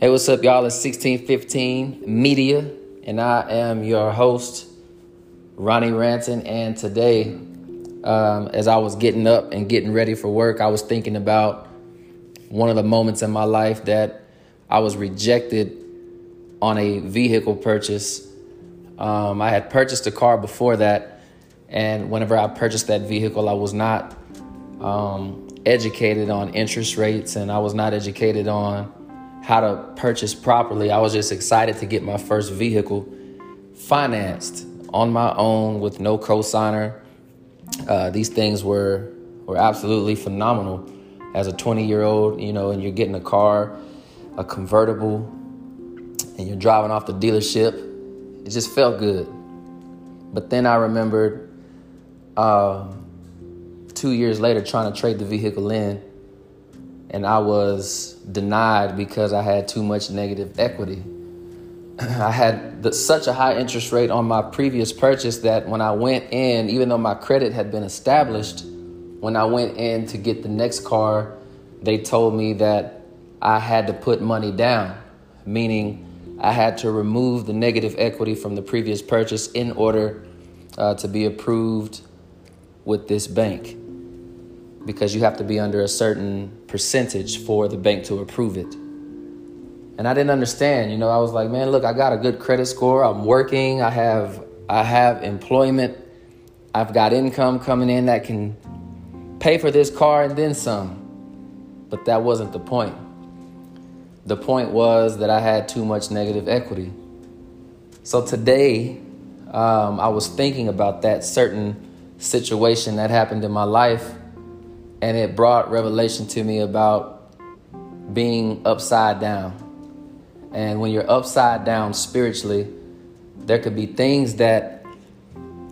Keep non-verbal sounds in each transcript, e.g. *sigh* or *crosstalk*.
Hey, what's up, y'all? It's 1615 Media, and I am your host, Ronnie Ranton. And today, um, as I was getting up and getting ready for work, I was thinking about one of the moments in my life that I was rejected on a vehicle purchase. Um, I had purchased a car before that, and whenever I purchased that vehicle, I was not um, educated on interest rates and I was not educated on how to purchase properly. I was just excited to get my first vehicle financed on my own with no cosigner. Uh, these things were were absolutely phenomenal. As a 20 year old, you know, and you're getting a car, a convertible, and you're driving off the dealership, it just felt good. But then I remembered uh, two years later trying to trade the vehicle in and I was denied because I had too much negative equity. *clears throat* I had the, such a high interest rate on my previous purchase that when I went in, even though my credit had been established, when I went in to get the next car, they told me that I had to put money down, meaning I had to remove the negative equity from the previous purchase in order uh, to be approved with this bank because you have to be under a certain percentage for the bank to approve it. And I didn't understand, you know, I was like, man, look, I got a good credit score. I'm working. I have I have employment. I've got income coming in that can pay for this car and then some. But that wasn't the point. The point was that I had too much negative equity. So today, um, I was thinking about that certain situation that happened in my life and it brought revelation to me about being upside down. And when you're upside down spiritually, there could be things that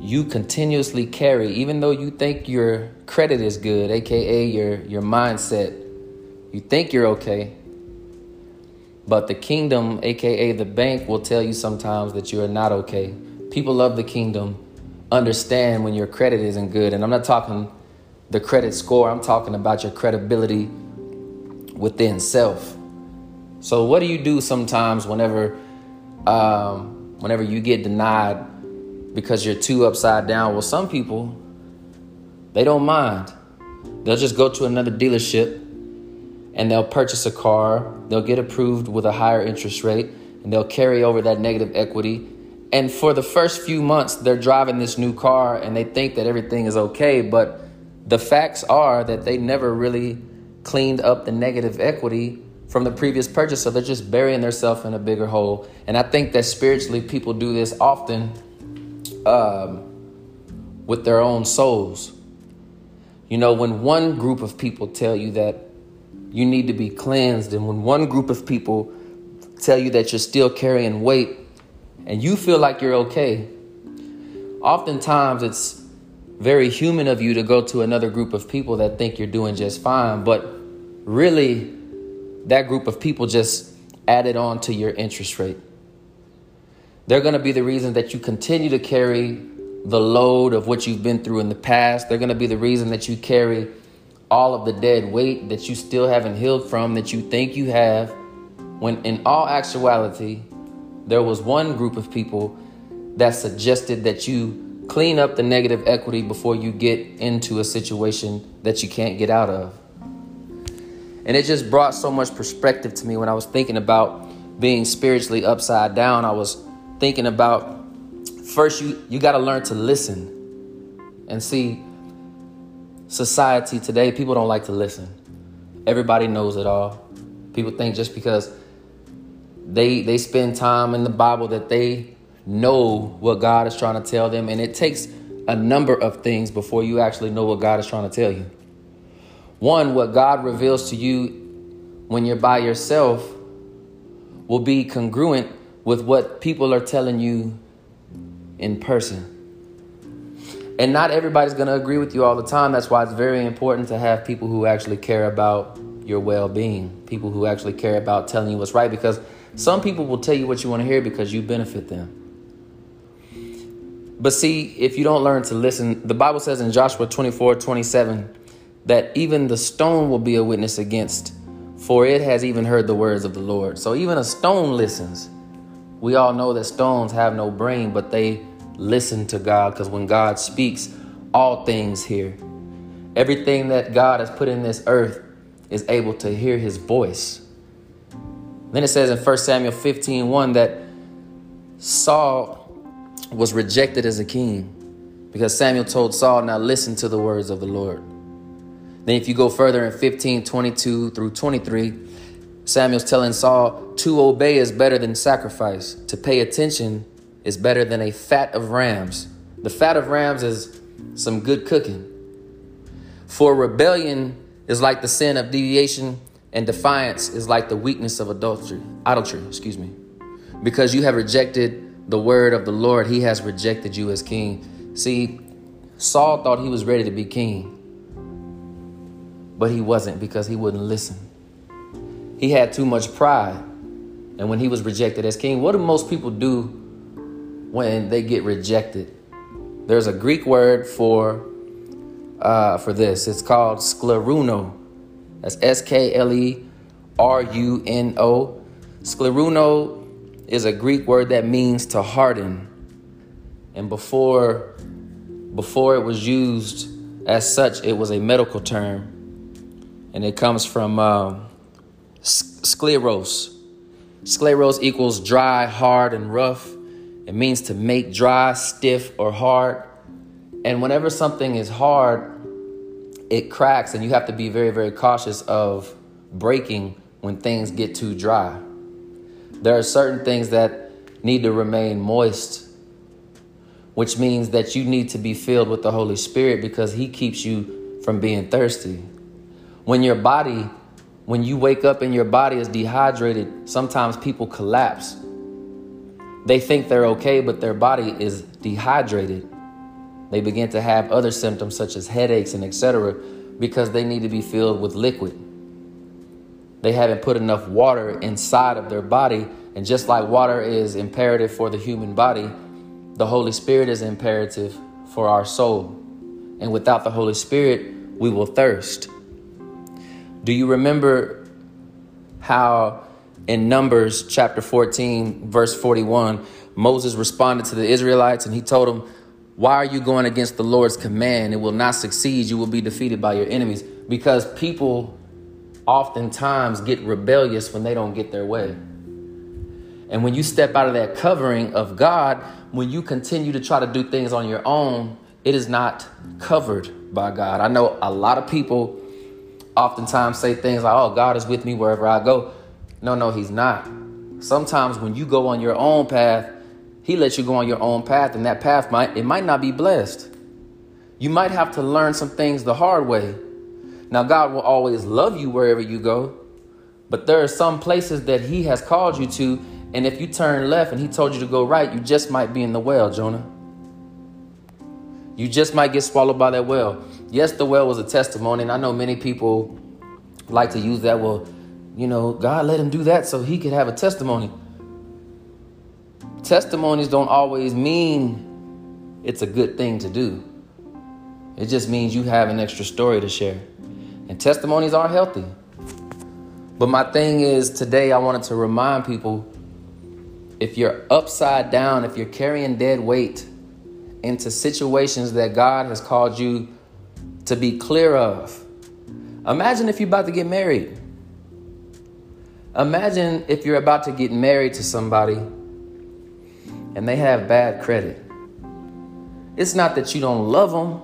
you continuously carry, even though you think your credit is good, aka your, your mindset. You think you're okay. But the kingdom, aka the bank, will tell you sometimes that you are not okay. People of the kingdom understand when your credit isn't good. And I'm not talking the credit score, I'm talking about your credibility within self. So, what do you do sometimes whenever, um, whenever you get denied because you're too upside down? Well, some people they don't mind. They'll just go to another dealership and they'll purchase a car. They'll get approved with a higher interest rate and they'll carry over that negative equity. And for the first few months, they're driving this new car and they think that everything is okay, but the facts are that they never really cleaned up the negative equity from the previous purchase, so they're just burying themselves in a bigger hole. And I think that spiritually, people do this often um, with their own souls. You know, when one group of people tell you that you need to be cleansed, and when one group of people tell you that you're still carrying weight and you feel like you're okay, oftentimes it's very human of you to go to another group of people that think you're doing just fine, but really, that group of people just added on to your interest rate. They're going to be the reason that you continue to carry the load of what you've been through in the past. They're going to be the reason that you carry all of the dead weight that you still haven't healed from, that you think you have, when in all actuality, there was one group of people that suggested that you Clean up the negative equity before you get into a situation that you can't get out of. And it just brought so much perspective to me when I was thinking about being spiritually upside down. I was thinking about first you you got to learn to listen. And see society today people don't like to listen. Everybody knows it all. People think just because they they spend time in the Bible that they know what God is trying to tell them. And it takes a number of things before you actually know what God is trying to tell you. One, what God reveals to you when you're by yourself will be congruent with what people are telling you in person. And not everybody's going to agree with you all the time. That's why it's very important to have people who actually care about your well being, people who actually care about telling you what's right, because some people will tell you what you want to hear because you benefit them. But see, if you don't learn to listen, the Bible says in Joshua 24 27 that even the stone will be a witness against for it has even heard the words of the Lord. So even a stone listens. We all know that stones have no brain, but they listen to God because when God speaks, all things hear. Everything that God has put in this earth is able to hear his voice. Then it says in 1 Samuel 15 1 that Saul was rejected as a king because Samuel told Saul, Now listen to the words of the Lord. Then, if you go further in 15 22 through 23, Samuel's telling Saul, To obey is better than sacrifice, to pay attention is better than a fat of rams. The fat of rams is some good cooking. For rebellion is like the sin of deviation, and defiance is like the weakness of adultery, idolatry, excuse me. Because you have rejected the word of the Lord, he has rejected you as king. See, Saul thought he was ready to be king, but he wasn't because he wouldn't listen. He had too much pride. And when he was rejected as king, what do most people do when they get rejected? There's a Greek word for uh, for this. It's called scleruno. That's S K L E R U N O. Skleruno is a Greek word that means to harden. And before before it was used as such, it was a medical term. And it comes from um, scleros. Scleros equals dry, hard, and rough. It means to make dry, stiff, or hard. And whenever something is hard, it cracks, and you have to be very, very cautious of breaking when things get too dry. There are certain things that need to remain moist, which means that you need to be filled with the Holy Spirit because He keeps you from being thirsty. When your body, when you wake up and your body is dehydrated, sometimes people collapse. They think they're okay, but their body is dehydrated. They begin to have other symptoms such as headaches and etc. because they need to be filled with liquid. They haven't put enough water inside of their body. And just like water is imperative for the human body, the Holy Spirit is imperative for our soul. And without the Holy Spirit, we will thirst. Do you remember how in Numbers chapter 14, verse 41, Moses responded to the Israelites and he told them, why are you going against the Lord's command? It will not succeed. You will be defeated by your enemies. Because people oftentimes get rebellious when they don't get their way. And when you step out of that covering of God, when you continue to try to do things on your own, it is not covered by God. I know a lot of people oftentimes say things like, oh, God is with me wherever I go. No, no, He's not. Sometimes when you go on your own path, he lets you go on your own path, and that path might it might not be blessed. You might have to learn some things the hard way. Now, God will always love you wherever you go, but there are some places that He has called you to, and if you turn left and He told you to go right, you just might be in the well, Jonah. You just might get swallowed by that well. Yes, the well was a testimony, and I know many people like to use that. Well, you know, God let him do that so he could have a testimony testimonies don't always mean it's a good thing to do. It just means you have an extra story to share. And testimonies are healthy. But my thing is today I wanted to remind people if you're upside down, if you're carrying dead weight into situations that God has called you to be clear of. Imagine if you're about to get married. Imagine if you're about to get married to somebody and they have bad credit. It's not that you don't love them,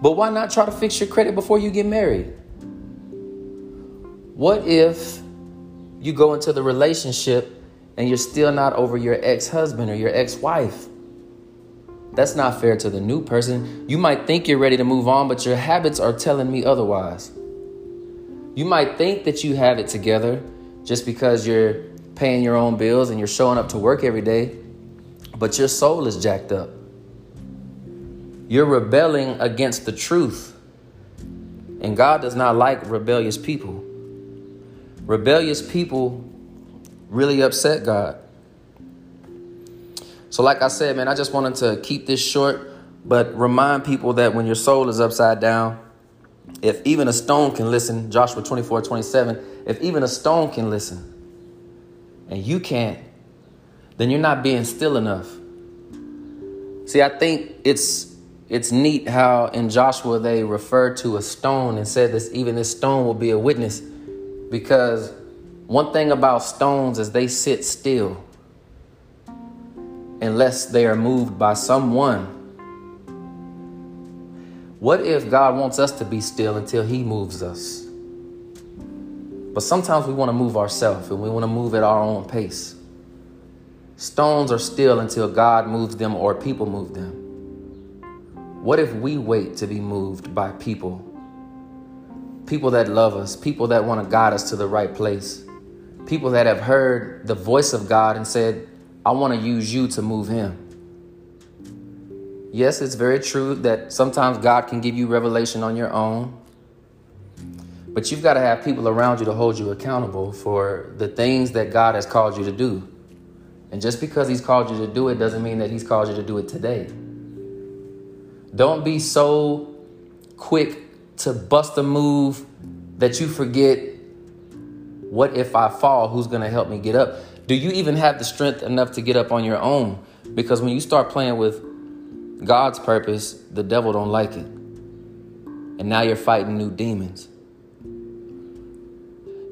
but why not try to fix your credit before you get married? What if you go into the relationship and you're still not over your ex husband or your ex wife? That's not fair to the new person. You might think you're ready to move on, but your habits are telling me otherwise. You might think that you have it together just because you're paying your own bills and you're showing up to work every day but your soul is jacked up. You're rebelling against the truth. And God does not like rebellious people. Rebellious people really upset God. So, like I said, man, I just wanted to keep this short, but remind people that when your soul is upside down, if even a stone can listen, Joshua 24 27, if even a stone can listen and you can't, then you're not being still enough. See, I think it's it's neat how in Joshua they referred to a stone and said this even this stone will be a witness because one thing about stones is they sit still unless they are moved by someone. What if God wants us to be still until He moves us? But sometimes we want to move ourselves and we want to move at our own pace. Stones are still until God moves them or people move them. What if we wait to be moved by people? People that love us, people that want to guide us to the right place, people that have heard the voice of God and said, I want to use you to move him. Yes, it's very true that sometimes God can give you revelation on your own, but you've got to have people around you to hold you accountable for the things that God has called you to do. And just because He's called you to do it doesn't mean that He's called you to do it today. Don't be so quick to bust a move that you forget what if I fall? Who's going to help me get up? Do you even have the strength enough to get up on your own? Because when you start playing with God's purpose, the devil don't like it. And now you're fighting new demons.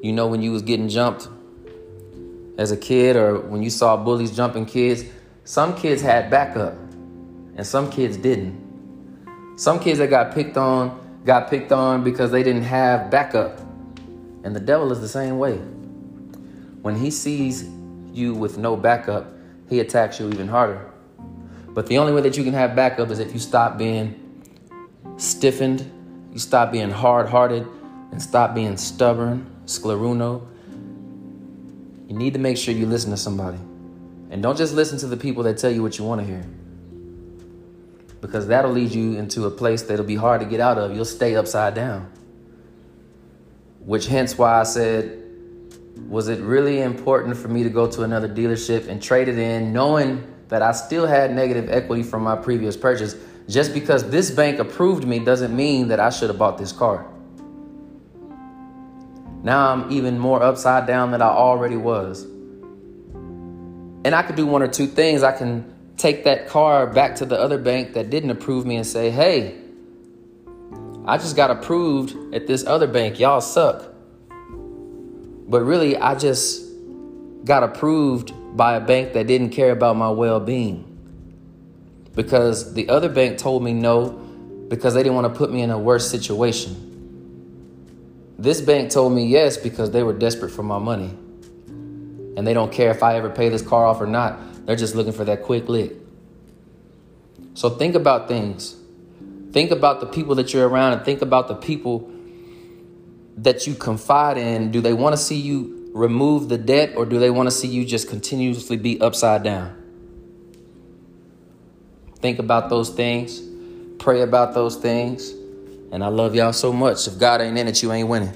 You know when you was getting jumped as a kid or when you saw bullies jumping kids, some kids had backup and some kids didn't. Some kids that got picked on got picked on because they didn't have backup. And the devil is the same way. When he sees you with no backup, he attacks you even harder. But the only way that you can have backup is if you stop being stiffened, you stop being hard hearted, and stop being stubborn, scleruno. You need to make sure you listen to somebody. And don't just listen to the people that tell you what you want to hear. Because that'll lead you into a place that'll be hard to get out of. You'll stay upside down. Which hence why I said was it really important for me to go to another dealership and trade it in, knowing that I still had negative equity from my previous purchase? Just because this bank approved me doesn't mean that I should have bought this car. Now I'm even more upside down than I already was. And I could do one or two things. I can take that car back to the other bank that didn't approve me and say, hey, I just got approved at this other bank. Y'all suck. But really, I just got approved by a bank that didn't care about my well being. Because the other bank told me no because they didn't want to put me in a worse situation. This bank told me yes because they were desperate for my money. And they don't care if I ever pay this car off or not. They're just looking for that quick lick. So think about things. Think about the people that you're around and think about the people that you confide in, do they want to see you remove the debt or do they want to see you just continuously be upside down? Think about those things, pray about those things. And I love y'all so much. If God ain't in it, you ain't winning.